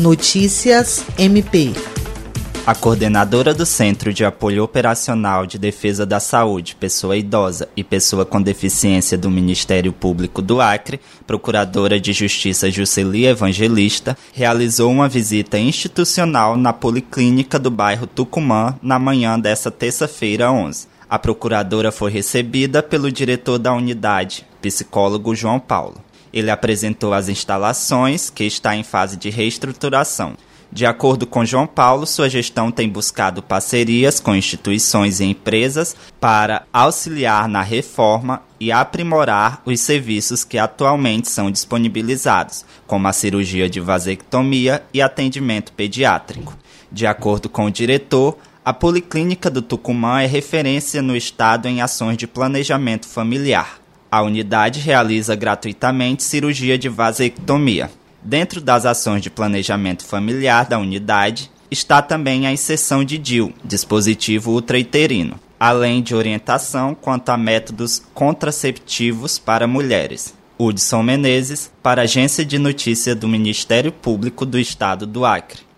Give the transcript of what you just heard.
Notícias MP. A coordenadora do Centro de Apoio Operacional de Defesa da Saúde, Pessoa Idosa e Pessoa com Deficiência do Ministério Público do Acre, Procuradora de Justiça Juscelia Evangelista, realizou uma visita institucional na Policlínica do bairro Tucumã na manhã desta terça-feira 11. A procuradora foi recebida pelo diretor da unidade, psicólogo João Paulo. Ele apresentou as instalações, que está em fase de reestruturação. De acordo com João Paulo, sua gestão tem buscado parcerias com instituições e empresas para auxiliar na reforma e aprimorar os serviços que atualmente são disponibilizados, como a cirurgia de vasectomia e atendimento pediátrico. De acordo com o diretor, a Policlínica do Tucumã é referência no estado em ações de planejamento familiar. A unidade realiza gratuitamente cirurgia de vasectomia. Dentro das ações de planejamento familiar da unidade, está também a inserção de DIL, dispositivo ultraiterino, além de orientação quanto a métodos contraceptivos para mulheres. Hudson Menezes, para a Agência de Notícia do Ministério Público do Estado do Acre.